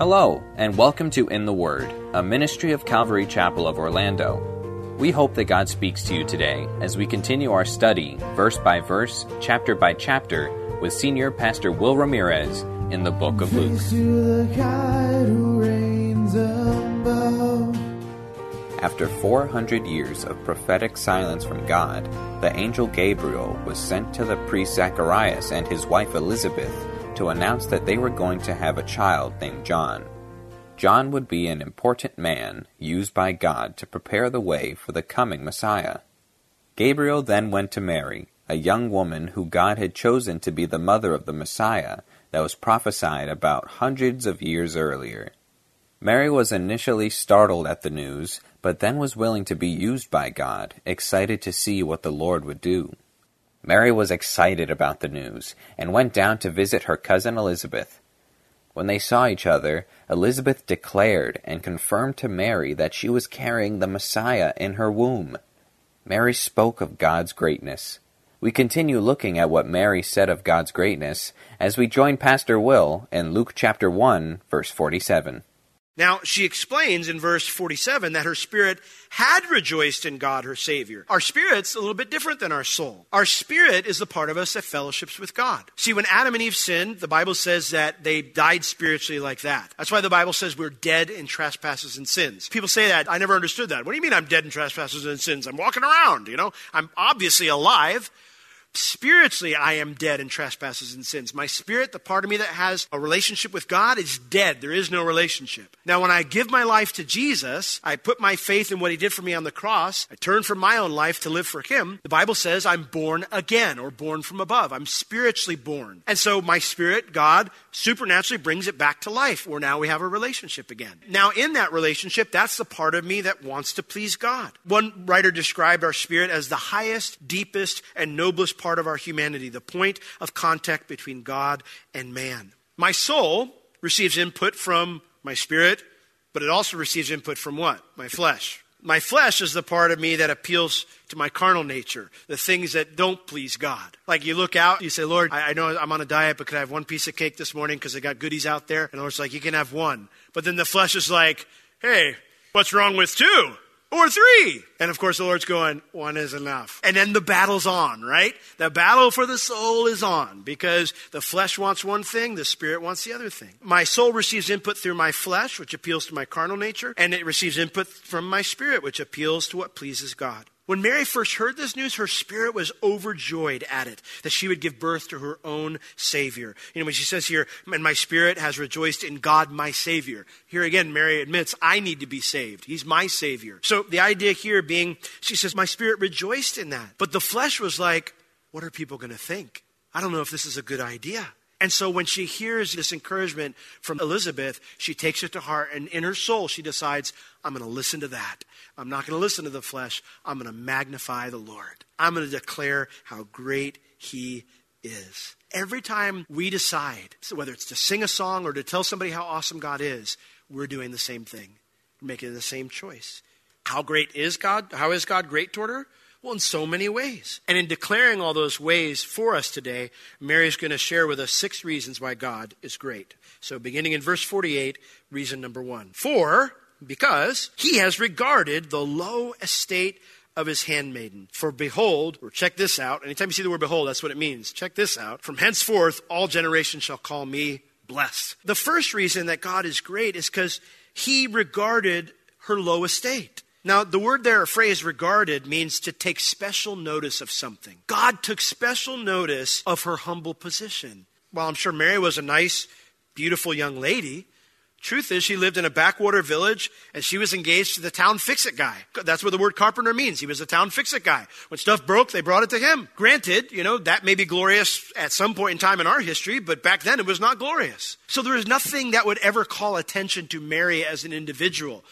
Hello, and welcome to In the Word, a ministry of Calvary Chapel of Orlando. We hope that God speaks to you today as we continue our study, verse by verse, chapter by chapter, with Senior Pastor Will Ramirez in the book of Luke. After 400 years of prophetic silence from God, the angel Gabriel was sent to the priest Zacharias and his wife Elizabeth to announce that they were going to have a child named John. John would be an important man used by God to prepare the way for the coming Messiah. Gabriel then went to Mary, a young woman who God had chosen to be the mother of the Messiah that was prophesied about hundreds of years earlier. Mary was initially startled at the news, but then was willing to be used by God, excited to see what the Lord would do. Mary was excited about the news and went down to visit her cousin Elizabeth. When they saw each other, Elizabeth declared and confirmed to Mary that she was carrying the Messiah in her womb. Mary spoke of God's greatness. We continue looking at what Mary said of God's greatness as we join Pastor Will in Luke chapter 1, verse 47. Now, she explains in verse 47 that her spirit had rejoiced in God, her Savior. Our spirit's a little bit different than our soul. Our spirit is the part of us that fellowships with God. See, when Adam and Eve sinned, the Bible says that they died spiritually like that. That's why the Bible says we're dead in trespasses and sins. People say that. I never understood that. What do you mean I'm dead in trespasses and sins? I'm walking around, you know? I'm obviously alive. Spiritually, I am dead in trespasses and sins. My spirit, the part of me that has a relationship with God, is dead. There is no relationship. Now, when I give my life to Jesus, I put my faith in what he did for me on the cross. I turn from my own life to live for him. The Bible says I'm born again or born from above. I'm spiritually born. And so my spirit, God, supernaturally brings it back to life where now we have a relationship again. Now, in that relationship, that's the part of me that wants to please God. One writer described our spirit as the highest, deepest, and noblest part of our humanity, the point of contact between God and man. My soul receives input from my spirit, but it also receives input from what? My flesh. My flesh is the part of me that appeals to my carnal nature, the things that don't please God. Like you look out, you say, Lord, I, I know I'm on a diet, but could I have one piece of cake this morning because I got goodies out there? And the Lord's like, you can have one. But then the flesh is like, hey, what's wrong with two? Or three. And of course, the Lord's going, one is enough. And then the battle's on, right? The battle for the soul is on because the flesh wants one thing, the spirit wants the other thing. My soul receives input through my flesh, which appeals to my carnal nature, and it receives input from my spirit, which appeals to what pleases God. When Mary first heard this news, her spirit was overjoyed at it, that she would give birth to her own Savior. You know, when she says here, and my spirit has rejoiced in God, my Savior. Here again, Mary admits, I need to be saved. He's my Savior. So the idea here being, she says, my spirit rejoiced in that. But the flesh was like, what are people going to think? I don't know if this is a good idea. And so when she hears this encouragement from Elizabeth, she takes it to heart. And in her soul, she decides, I'm going to listen to that. I'm not going to listen to the flesh. I'm going to magnify the Lord. I'm going to declare how great He is. Every time we decide, whether it's to sing a song or to tell somebody how awesome God is, we're doing the same thing, we're making the same choice. How great is God? How is God great toward her? Well, in so many ways. And in declaring all those ways for us today, Mary's going to share with us six reasons why God is great. So, beginning in verse 48, reason number one. For, because he has regarded the low estate of his handmaiden. For behold, or check this out. Anytime you see the word behold, that's what it means. Check this out. From henceforth, all generations shall call me blessed. The first reason that God is great is because he regarded her low estate. Now, the word there, phrase regarded, means to take special notice of something. God took special notice of her humble position. While I'm sure Mary was a nice, beautiful young lady, Truth is, she lived in a backwater village and she was engaged to the town fix it guy. That's what the word carpenter means. He was a town fix it guy. When stuff broke, they brought it to him. Granted, you know, that may be glorious at some point in time in our history, but back then it was not glorious. So there is nothing that would ever call attention to Mary as an individual.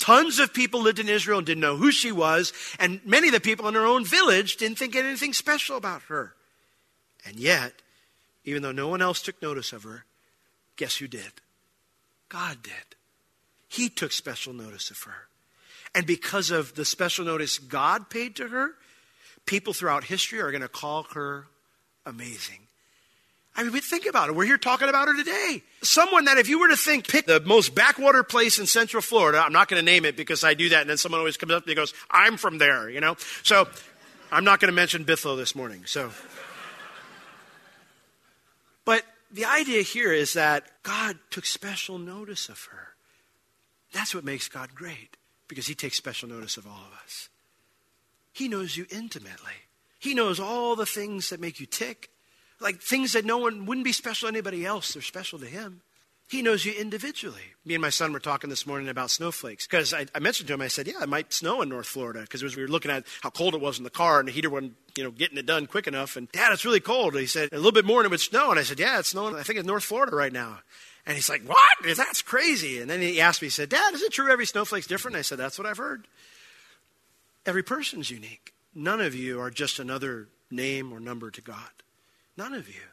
Tons of people lived in Israel and didn't know who she was, and many of the people in her own village didn't think anything special about her. And yet, even though no one else took notice of her, guess who did? God did. He took special notice of her. And because of the special notice God paid to her, people throughout history are going to call her amazing. I mean, we think about it. We're here talking about her today. Someone that, if you were to think, pick the most backwater place in Central Florida, I'm not going to name it because I do that, and then someone always comes up and goes, I'm from there, you know? So I'm not going to mention Bithlo this morning. So. But the idea here is that God took special notice of her. That's what makes God great, because He takes special notice of all of us. He knows you intimately. He knows all the things that make you tick, like things that no one wouldn't be special to anybody else, they're special to Him. He knows you individually. Me and my son were talking this morning about snowflakes because I, I, mentioned to him, I said, Yeah, it might snow in North Florida because we were looking at how cold it was in the car and the heater wasn't you know, getting it done quick enough. And Dad, it's really cold. And he said, A little bit more and it would snow. And I said, Yeah, it's snowing, I think, in North Florida right now. And he's like, What? That's crazy. And then he asked me, He said, Dad, is it true every snowflake's different? And I said, That's what I've heard. Every person's unique. None of you are just another name or number to God. None of you.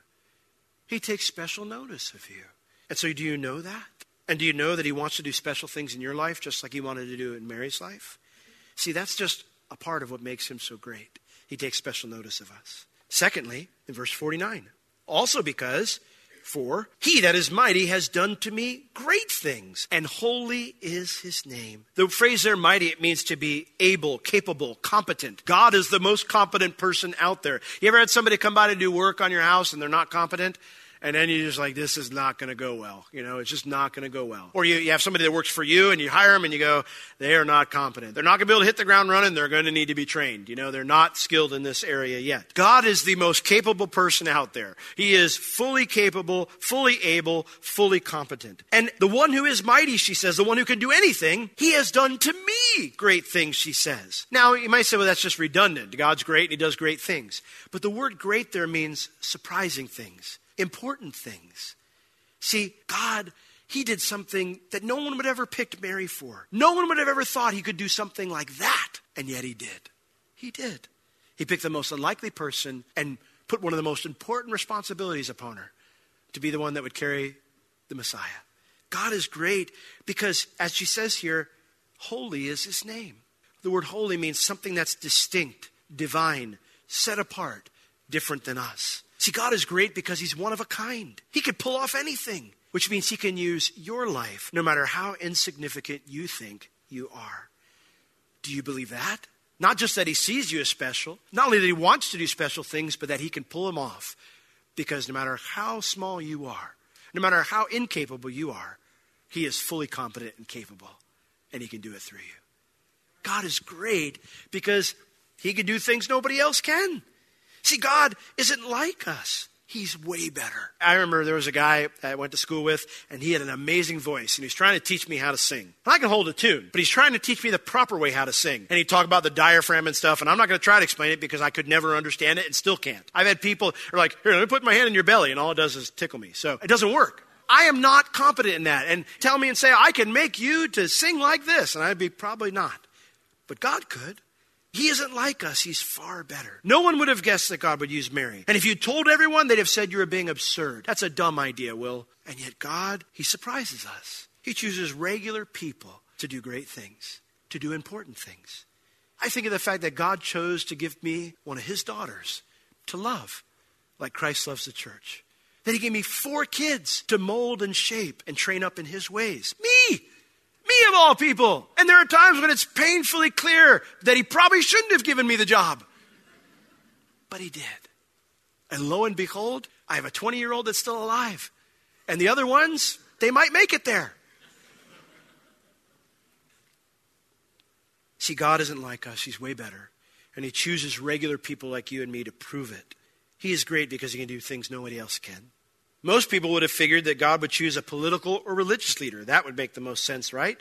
He takes special notice of you. And so, do you know that? And do you know that He wants to do special things in your life just like He wanted to do in Mary's life? See, that's just a part of what makes Him so great. He takes special notice of us. Secondly, in verse 49, also because, for he that is mighty has done to me great things, and holy is his name. The phrase there, mighty, it means to be able, capable, competent. God is the most competent person out there. You ever had somebody come by to do work on your house and they're not competent? And then you're just like, this is not going to go well. You know, it's just not going to go well. Or you, you have somebody that works for you and you hire them and you go, they are not competent. They're not going to be able to hit the ground running. They're going to need to be trained. You know, they're not skilled in this area yet. God is the most capable person out there. He is fully capable, fully able, fully competent. And the one who is mighty, she says, the one who can do anything, he has done to me great things, she says. Now, you might say, well, that's just redundant. God's great and he does great things. But the word great there means surprising things important things. See, God, He did something that no one would ever picked Mary for. No one would have ever thought He could do something like that, and yet He did. He did. He picked the most unlikely person and put one of the most important responsibilities upon her to be the one that would carry the Messiah. God is great because, as she says here, holy is his name. The word holy means something that's distinct, divine, set apart, different than us. See, God is great because He's one of a kind. He can pull off anything, which means He can use your life no matter how insignificant you think you are. Do you believe that? Not just that He sees you as special, not only that He wants to do special things, but that He can pull them off. Because no matter how small you are, no matter how incapable you are, He is fully competent and capable, and He can do it through you. God is great because He can do things nobody else can. See, God isn't like us. He's way better. I remember there was a guy I went to school with, and he had an amazing voice, and he's trying to teach me how to sing. And I can hold a tune, but he's trying to teach me the proper way how to sing. And he talked about the diaphragm and stuff, and I'm not going to try to explain it because I could never understand it and still can't. I've had people are like, here, let me put my hand in your belly, and all it does is tickle me. So it doesn't work. I am not competent in that. And tell me and say, I can make you to sing like this, and I'd be probably not. But God could. He isn't like us. He's far better. No one would have guessed that God would use Mary. And if you told everyone, they'd have said you were being absurd. That's a dumb idea, Will. And yet, God, He surprises us. He chooses regular people to do great things, to do important things. I think of the fact that God chose to give me one of His daughters to love like Christ loves the church. That He gave me four kids to mold and shape and train up in His ways. Me! Me of all people. And there are times when it's painfully clear that he probably shouldn't have given me the job. But he did. And lo and behold, I have a 20 year old that's still alive. And the other ones, they might make it there. See, God isn't like us, He's way better. And He chooses regular people like you and me to prove it. He is great because He can do things nobody else can. Most people would have figured that God would choose a political or religious leader. That would make the most sense, right?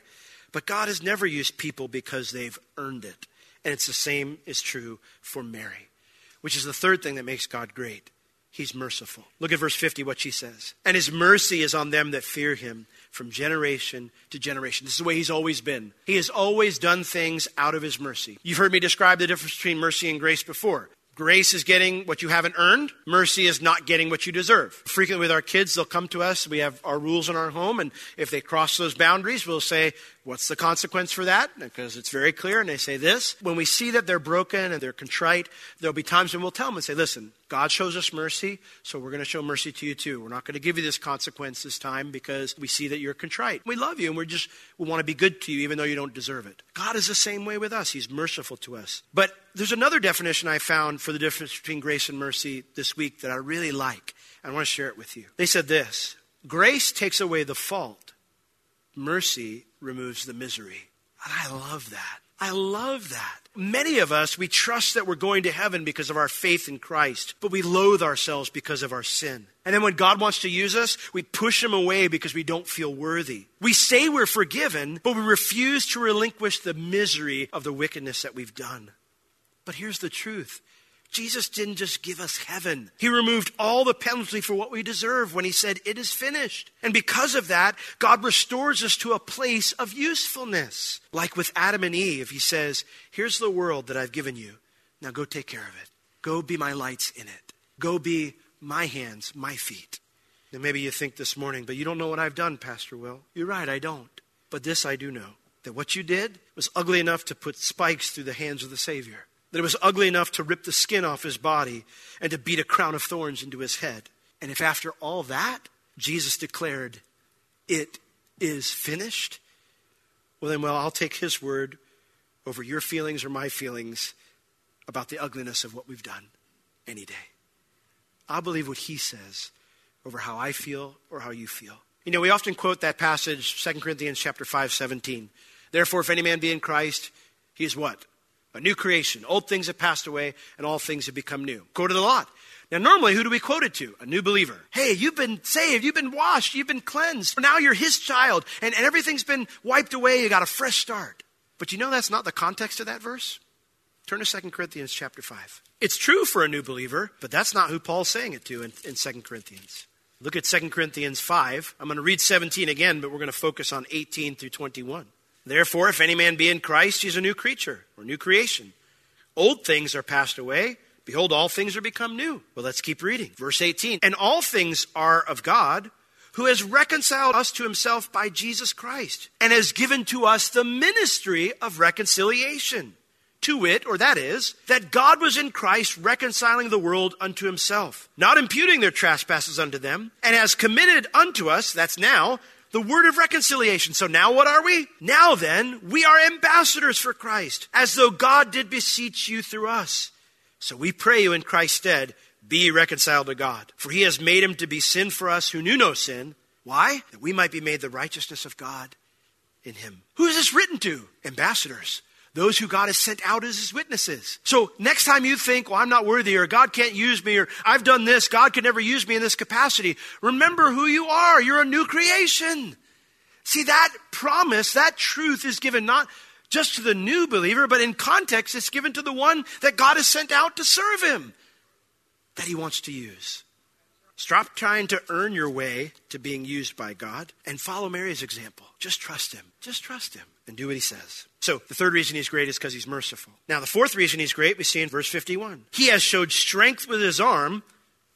But God has never used people because they've earned it. And it's the same is true for Mary, which is the third thing that makes God great. He's merciful. Look at verse 50, what she says. And his mercy is on them that fear him from generation to generation. This is the way he's always been. He has always done things out of his mercy. You've heard me describe the difference between mercy and grace before. Grace is getting what you haven't earned. Mercy is not getting what you deserve. Frequently with our kids, they'll come to us. We have our rules in our home, and if they cross those boundaries, we'll say, What's the consequence for that? Because it's very clear, and they say this. When we see that they're broken and they're contrite, there'll be times when we'll tell them and say, Listen, God shows us mercy, so we're going to show mercy to you too. We're not going to give you this consequence this time because we see that you're contrite. We love you, and we're just, we want to be good to you even though you don't deserve it. God is the same way with us. He's merciful to us. But there's another definition I found for the difference between grace and mercy this week that I really like. And I want to share it with you. They said this Grace takes away the fault, mercy removes the misery. And I love that. I love that. Many of us, we trust that we're going to heaven because of our faith in Christ, but we loathe ourselves because of our sin. And then when God wants to use us, we push him away because we don't feel worthy. We say we're forgiven, but we refuse to relinquish the misery of the wickedness that we've done. But here's the truth Jesus didn't just give us heaven. He removed all the penalty for what we deserve when he said, It is finished. And because of that, God restores us to a place of usefulness. Like with Adam and Eve, he says, Here's the world that I've given you. Now go take care of it. Go be my lights in it. Go be my hands, my feet. And maybe you think this morning, but you don't know what I've done, Pastor Will. You're right, I don't. But this I do know that what you did was ugly enough to put spikes through the hands of the Savior that it was ugly enough to rip the skin off his body and to beat a crown of thorns into his head. And if after all that, Jesus declared, It is finished, well, then, well, I'll take his word over your feelings or my feelings about the ugliness of what we've done any day. I'll believe what he says over how I feel or how you feel. You know, we often quote that passage, 2 Corinthians chapter 5, 17. Therefore, if any man be in Christ, he is what? A new creation. Old things have passed away, and all things have become new. Quoted a lot. Now, normally, who do we quote it to? A new believer. Hey, you've been saved, you've been washed, you've been cleansed. Now you're his child, and, and everything's been wiped away. You got a fresh start. But you know that's not the context of that verse? Turn to 2 Corinthians chapter 5. It's true for a new believer, but that's not who Paul's saying it to in, in 2 Corinthians. Look at 2 Corinthians 5. I'm going to read 17 again, but we're going to focus on 18 through 21. Therefore, if any man be in Christ, he is a new creature or new creation. Old things are passed away. Behold, all things are become new. Well, let's keep reading. Verse 18. And all things are of God, who has reconciled us to himself by Jesus Christ, and has given to us the ministry of reconciliation. To wit, or that is, that God was in Christ reconciling the world unto himself, not imputing their trespasses unto them, and has committed unto us, that's now, the word of reconciliation. So now what are we? Now then, we are ambassadors for Christ, as though God did beseech you through us. So we pray you in Christ's stead, be reconciled to God. For he has made him to be sin for us who knew no sin. Why? That we might be made the righteousness of God in him. Who is this written to? Ambassadors those who God has sent out as his witnesses. So next time you think, well, I'm not worthy, or God can't use me, or I've done this, God could never use me in this capacity, remember who you are. You're a new creation. See, that promise, that truth is given not just to the new believer, but in context, it's given to the one that God has sent out to serve him, that he wants to use. Stop trying to earn your way to being used by God and follow Mary's example. Just trust him. Just trust him and do what he says. So the third reason he's great is because he's merciful. Now, the fourth reason he's great we see in verse 51. He has showed strength with his arm,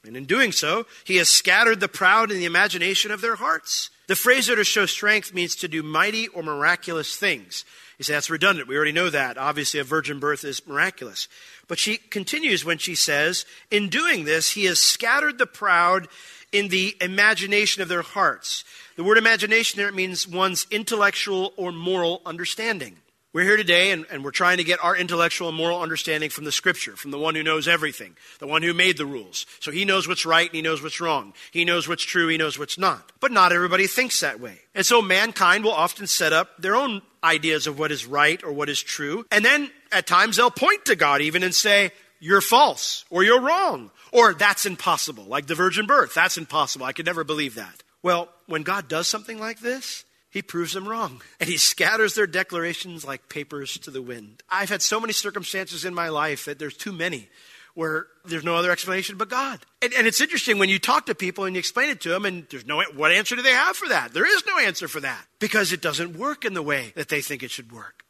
and in doing so, he has scattered the proud in the imagination of their hearts. The phrase there to show strength means to do mighty or miraculous things. You say that's redundant. We already know that. Obviously, a virgin birth is miraculous. But she continues when she says, In doing this, he has scattered the proud in the imagination of their hearts. The word imagination there means one's intellectual or moral understanding. We're here today and, and, we're trying to get our intellectual and moral understanding from the scripture, from the one who knows everything, the one who made the rules. So he knows what's right and he knows what's wrong. He knows what's true, he knows what's not. But not everybody thinks that way. And so mankind will often set up their own ideas of what is right or what is true. And then at times they'll point to God even and say, you're false, or you're wrong, or that's impossible, like the virgin birth. That's impossible. I could never believe that. Well, when God does something like this, he proves them wrong. And he scatters their declarations like papers to the wind. I've had so many circumstances in my life that there's too many where there's no other explanation but God. And, and, it's interesting when you talk to people and you explain it to them, and there's no what answer do they have for that? There is no answer for that because it doesn't work in the way that they think it should work.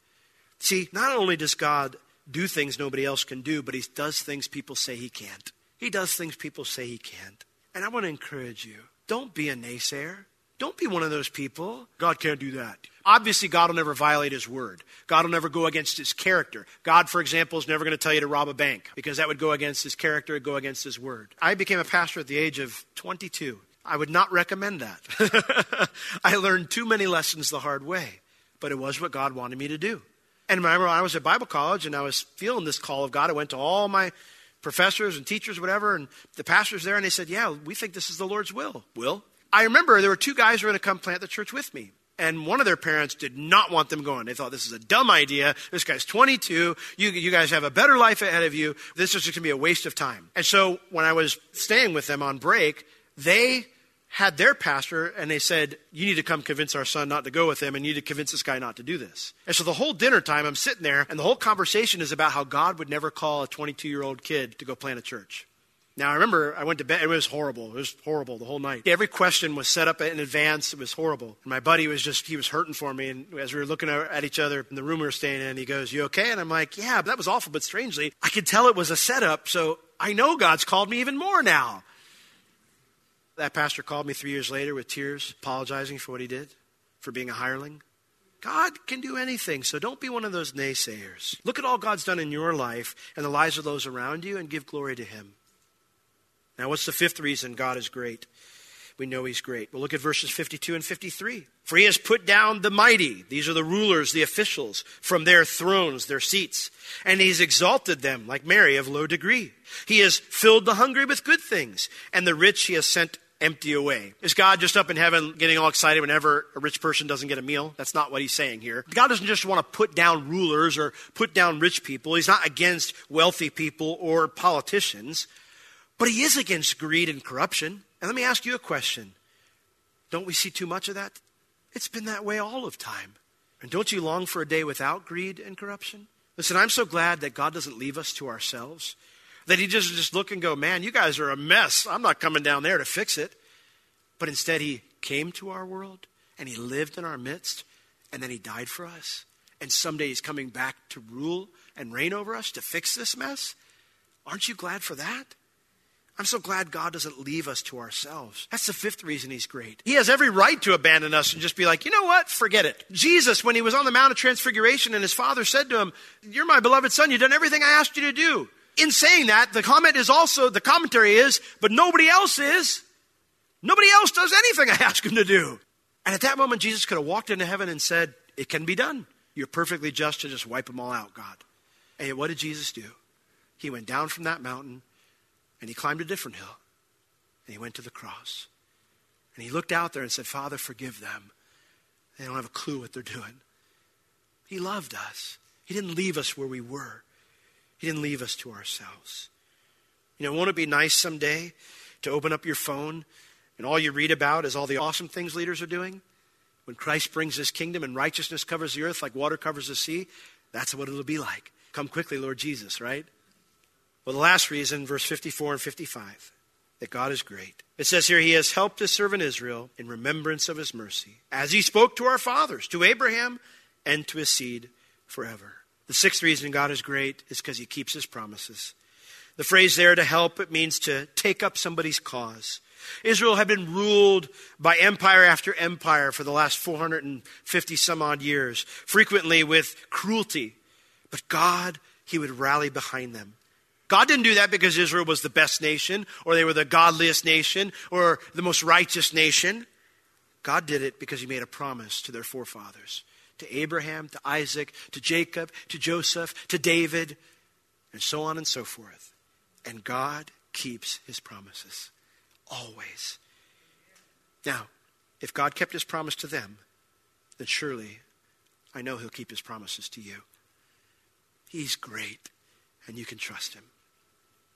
See, not only does God do things nobody else can do, but he does things people say he can't. He does things people say he can't. And I want to encourage you don't be a naysayer. Don't be one of those people. God can't do that. Obviously, God will never violate his word. God will never go against his character. God, for example, is never going to tell you to rob a bank because that would go against his character, go against his word. I became a pastor at the age of 22. I would not recommend that. I learned too many lessons the hard way, but it was what God wanted me to do. And remember, I was at Bible college and I was feeling this call of God. I went to all my professors and teachers, whatever, and the pastors there, and they said, Yeah, we think this is the Lord's will. Will? I remember there were two guys who were going to come plant the church with me. And one of their parents did not want them going. They thought this is a dumb idea. This guy's 22. You, you guys have a better life ahead of you. This is just going to be a waste of time. And so when I was staying with them on break, they had their pastor and they said, You need to come convince our son not to go with him and you need to convince this guy not to do this. And so the whole dinner time, I'm sitting there and the whole conversation is about how God would never call a 22 year old kid to go plant a church. Now, I remember I went to bed. It was horrible. It was horrible the whole night. Every question was set up in advance. It was horrible. My buddy was just, he was hurting for me. And as we were looking at each other in the room we were staying in, he goes, You okay? And I'm like, Yeah, that was awful. But strangely, I could tell it was a setup. So I know God's called me even more now. That pastor called me three years later with tears, apologizing for what he did, for being a hireling. God can do anything, so don't be one of those naysayers. Look at all God's done in your life and the lives of those around you and give glory to Him. Now, what's the fifth reason God is great? We know He's great. We'll look at verses 52 and 53. For He has put down the mighty, these are the rulers, the officials, from their thrones, their seats, and He's exalted them like Mary of low degree. He has filled the hungry with good things, and the rich He has sent empty away. Is God just up in heaven getting all excited whenever a rich person doesn't get a meal? That's not what he's saying here. God doesn't just want to put down rulers or put down rich people. He's not against wealthy people or politicians, but he is against greed and corruption. And let me ask you a question. Don't we see too much of that? It's been that way all of time. And don't you long for a day without greed and corruption? Listen, I'm so glad that God doesn't leave us to ourselves. That he just just look and go, man, you guys are a mess. I'm not coming down there to fix it. But instead, he came to our world and he lived in our midst and then he died for us. And someday he's coming back to rule and reign over us to fix this mess. Aren't you glad for that? I'm so glad God doesn't leave us to ourselves. That's the fifth reason He's great. He has every right to abandon us and just be like, you know what? Forget it. Jesus, when He was on the Mount of Transfiguration and His Father said to Him, You're my beloved Son, you've done everything I asked you to do in saying that, the comment is also, the commentary is, but nobody else is. Nobody else does anything I ask him to do. And at that moment, Jesus could have walked into heaven and said, It can be done. You're perfectly just to just wipe them all out, God. And what did Jesus do? He went down from that mountain and he climbed a different hill and he went to the cross. And he looked out there and said, Father, forgive them. They don't have a clue what they're doing. He loved us. He didn't leave us where we were. He didn't leave us to ourselves. You know, won't it be nice someday to open up your phone and all you read about is all the awesome things leaders are doing? When Christ brings his kingdom and righteousness covers the earth like water covers the sea, that's what it'll be like. Come quickly, Lord Jesus, right? Well, the last reason, verse 54 and 55, that God is great. It says here, He has helped His servant Israel in remembrance of His mercy, as He spoke to our fathers, to Abraham, and to his seed forever. The sixth reason God is great is because he keeps his promises. The phrase there to help, it means to take up somebody's cause. Israel had been ruled by empire after empire for the last 450 some odd years, frequently with cruelty. But God, he would rally behind them. God didn't do that because Israel was the best nation, or they were the godliest nation, or the most righteous nation. God did it because he made a promise to their forefathers to Abraham, to Isaac, to Jacob, to Joseph, to David, and so on and so forth. And God keeps his promises. Always. Now, if God kept his promise to them, then surely I know he'll keep his promises to you. He's great, and you can trust him.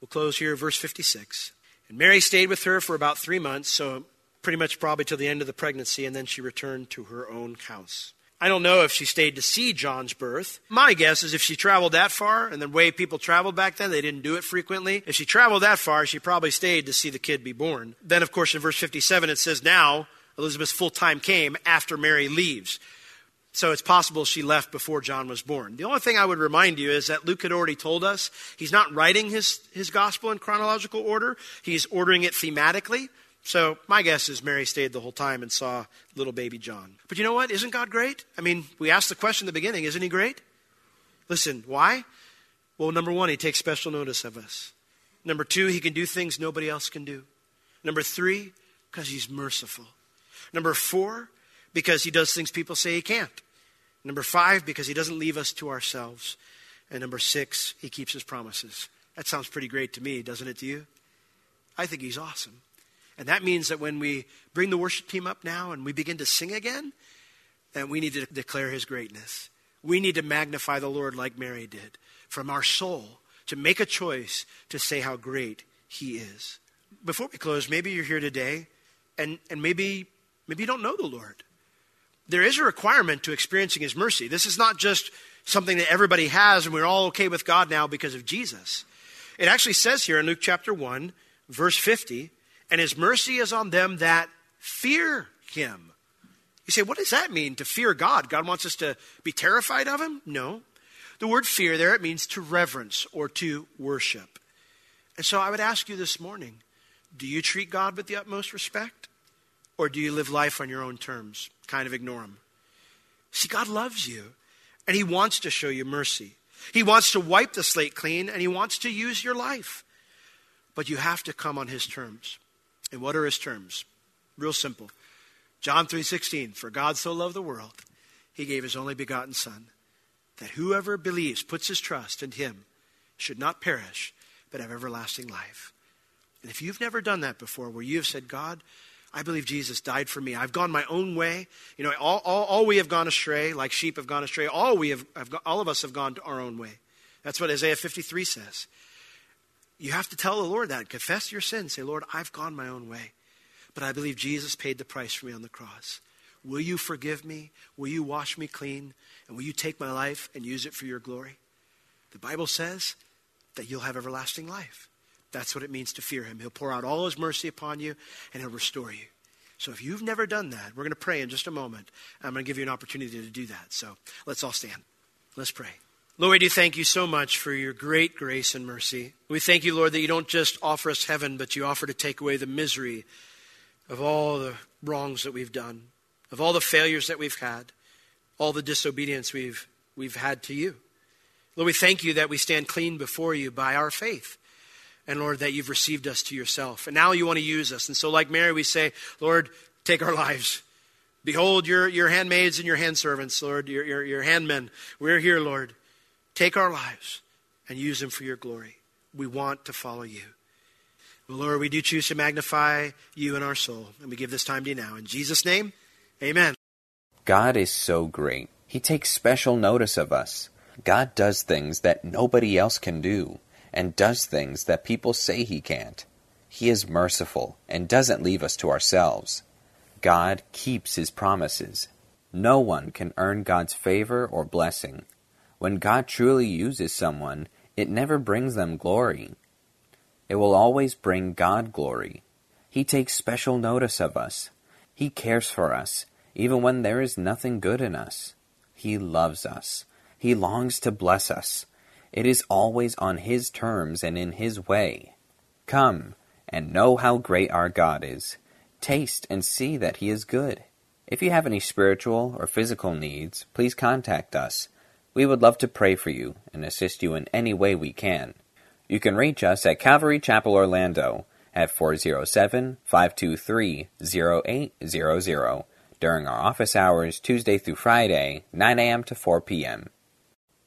We'll close here, verse 56. And Mary stayed with her for about three months, so pretty much probably till the end of the pregnancy, and then she returned to her own house. I don't know if she stayed to see John's birth. My guess is if she traveled that far, and the way people traveled back then, they didn't do it frequently. If she traveled that far, she probably stayed to see the kid be born. Then, of course, in verse 57, it says, Now Elizabeth's full time came after Mary leaves. So it's possible she left before John was born. The only thing I would remind you is that Luke had already told us he's not writing his, his gospel in chronological order, he's ordering it thematically. So my guess is Mary stayed the whole time and saw little baby John. But you know what? Isn't God great? I mean, we asked the question in the beginning, isn't he great? Listen, why? Well, number one, he takes special notice of us. Number two, he can do things nobody else can do. Number three, because he's merciful. Number four, because he does things people say he can't. Number five, because he doesn't leave us to ourselves. And number six, he keeps his promises. That sounds pretty great to me, doesn't it to you? I think he's awesome. And that means that when we bring the worship team up now and we begin to sing again, then we need to declare his greatness. We need to magnify the Lord like Mary did from our soul to make a choice to say how great he is. Before we close, maybe you're here today and, and maybe, maybe you don't know the Lord there is a requirement to experiencing His mercy. This is not just something that everybody has and we're all okay with God now because of Jesus. It actually says here in Luke chapter 1, verse 50, and His mercy is on them that fear Him. You say, what does that mean to fear God? God wants us to be terrified of Him? No. The word fear there, it means to reverence or to worship. And so I would ask you this morning do you treat God with the utmost respect? Or do you live life on your own terms? Kind of ignore Him. See, God loves you, and He wants to show you mercy. He wants to wipe the slate clean, and He wants to use your life. But you have to come on His terms. And what are His terms? Real simple. John 3:16, for God so loved the world, he gave his only begotten son, that whoever believes, puts his trust in him, should not perish, but have everlasting life. And if you've never done that before, where you have said, God, I believe Jesus died for me. I've gone my own way. You know, all, all, all we have gone astray, like sheep have gone astray. All we have, have, all of us have gone our own way. That's what Isaiah 53 says. You have to tell the Lord that. Confess your sin. Say, Lord, I've gone my own way. But I believe Jesus paid the price for me on the cross. Will you forgive me? Will you wash me clean? And will you take my life and use it for your glory? The Bible says that you'll have everlasting life. That's what it means to fear him. He'll pour out all his mercy upon you and he'll restore you. So if you've never done that, we're going to pray in just a moment. I'm going to give you an opportunity to do that. So let's all stand. Let's pray. Lord, we do thank you so much for your great grace and mercy. We thank you, Lord, that you don't just offer us heaven, but you offer to take away the misery of all the wrongs that we've done, of all the failures that we've had, all the disobedience we've, we've had to you. Lord, we thank you that we stand clean before you by our faith. And Lord, that you've received us to yourself. And now you want to use us. And so, like Mary, we say, Lord, take our lives. Behold your, your handmaids and your handservants, Lord, your, your, your handmen. We're here, Lord. Take our lives and use them for your glory. We want to follow you. Well, Lord, we do choose to magnify you in our soul. And we give this time to you now. In Jesus' name, amen. God is so great. He takes special notice of us. God does things that nobody else can do and does things that people say he can't. He is merciful and doesn't leave us to ourselves. God keeps his promises. No one can earn God's favor or blessing. When God truly uses someone, it never brings them glory. It will always bring God glory. He takes special notice of us. He cares for us, even when there is nothing good in us. He loves us. He longs to bless us. It is always on His terms and in His way. Come and know how great our God is. Taste and see that He is good. If you have any spiritual or physical needs, please contact us. We would love to pray for you and assist you in any way we can. You can reach us at Calvary Chapel Orlando at 407 523 0800 during our office hours Tuesday through Friday, 9 a.m. to 4 p.m.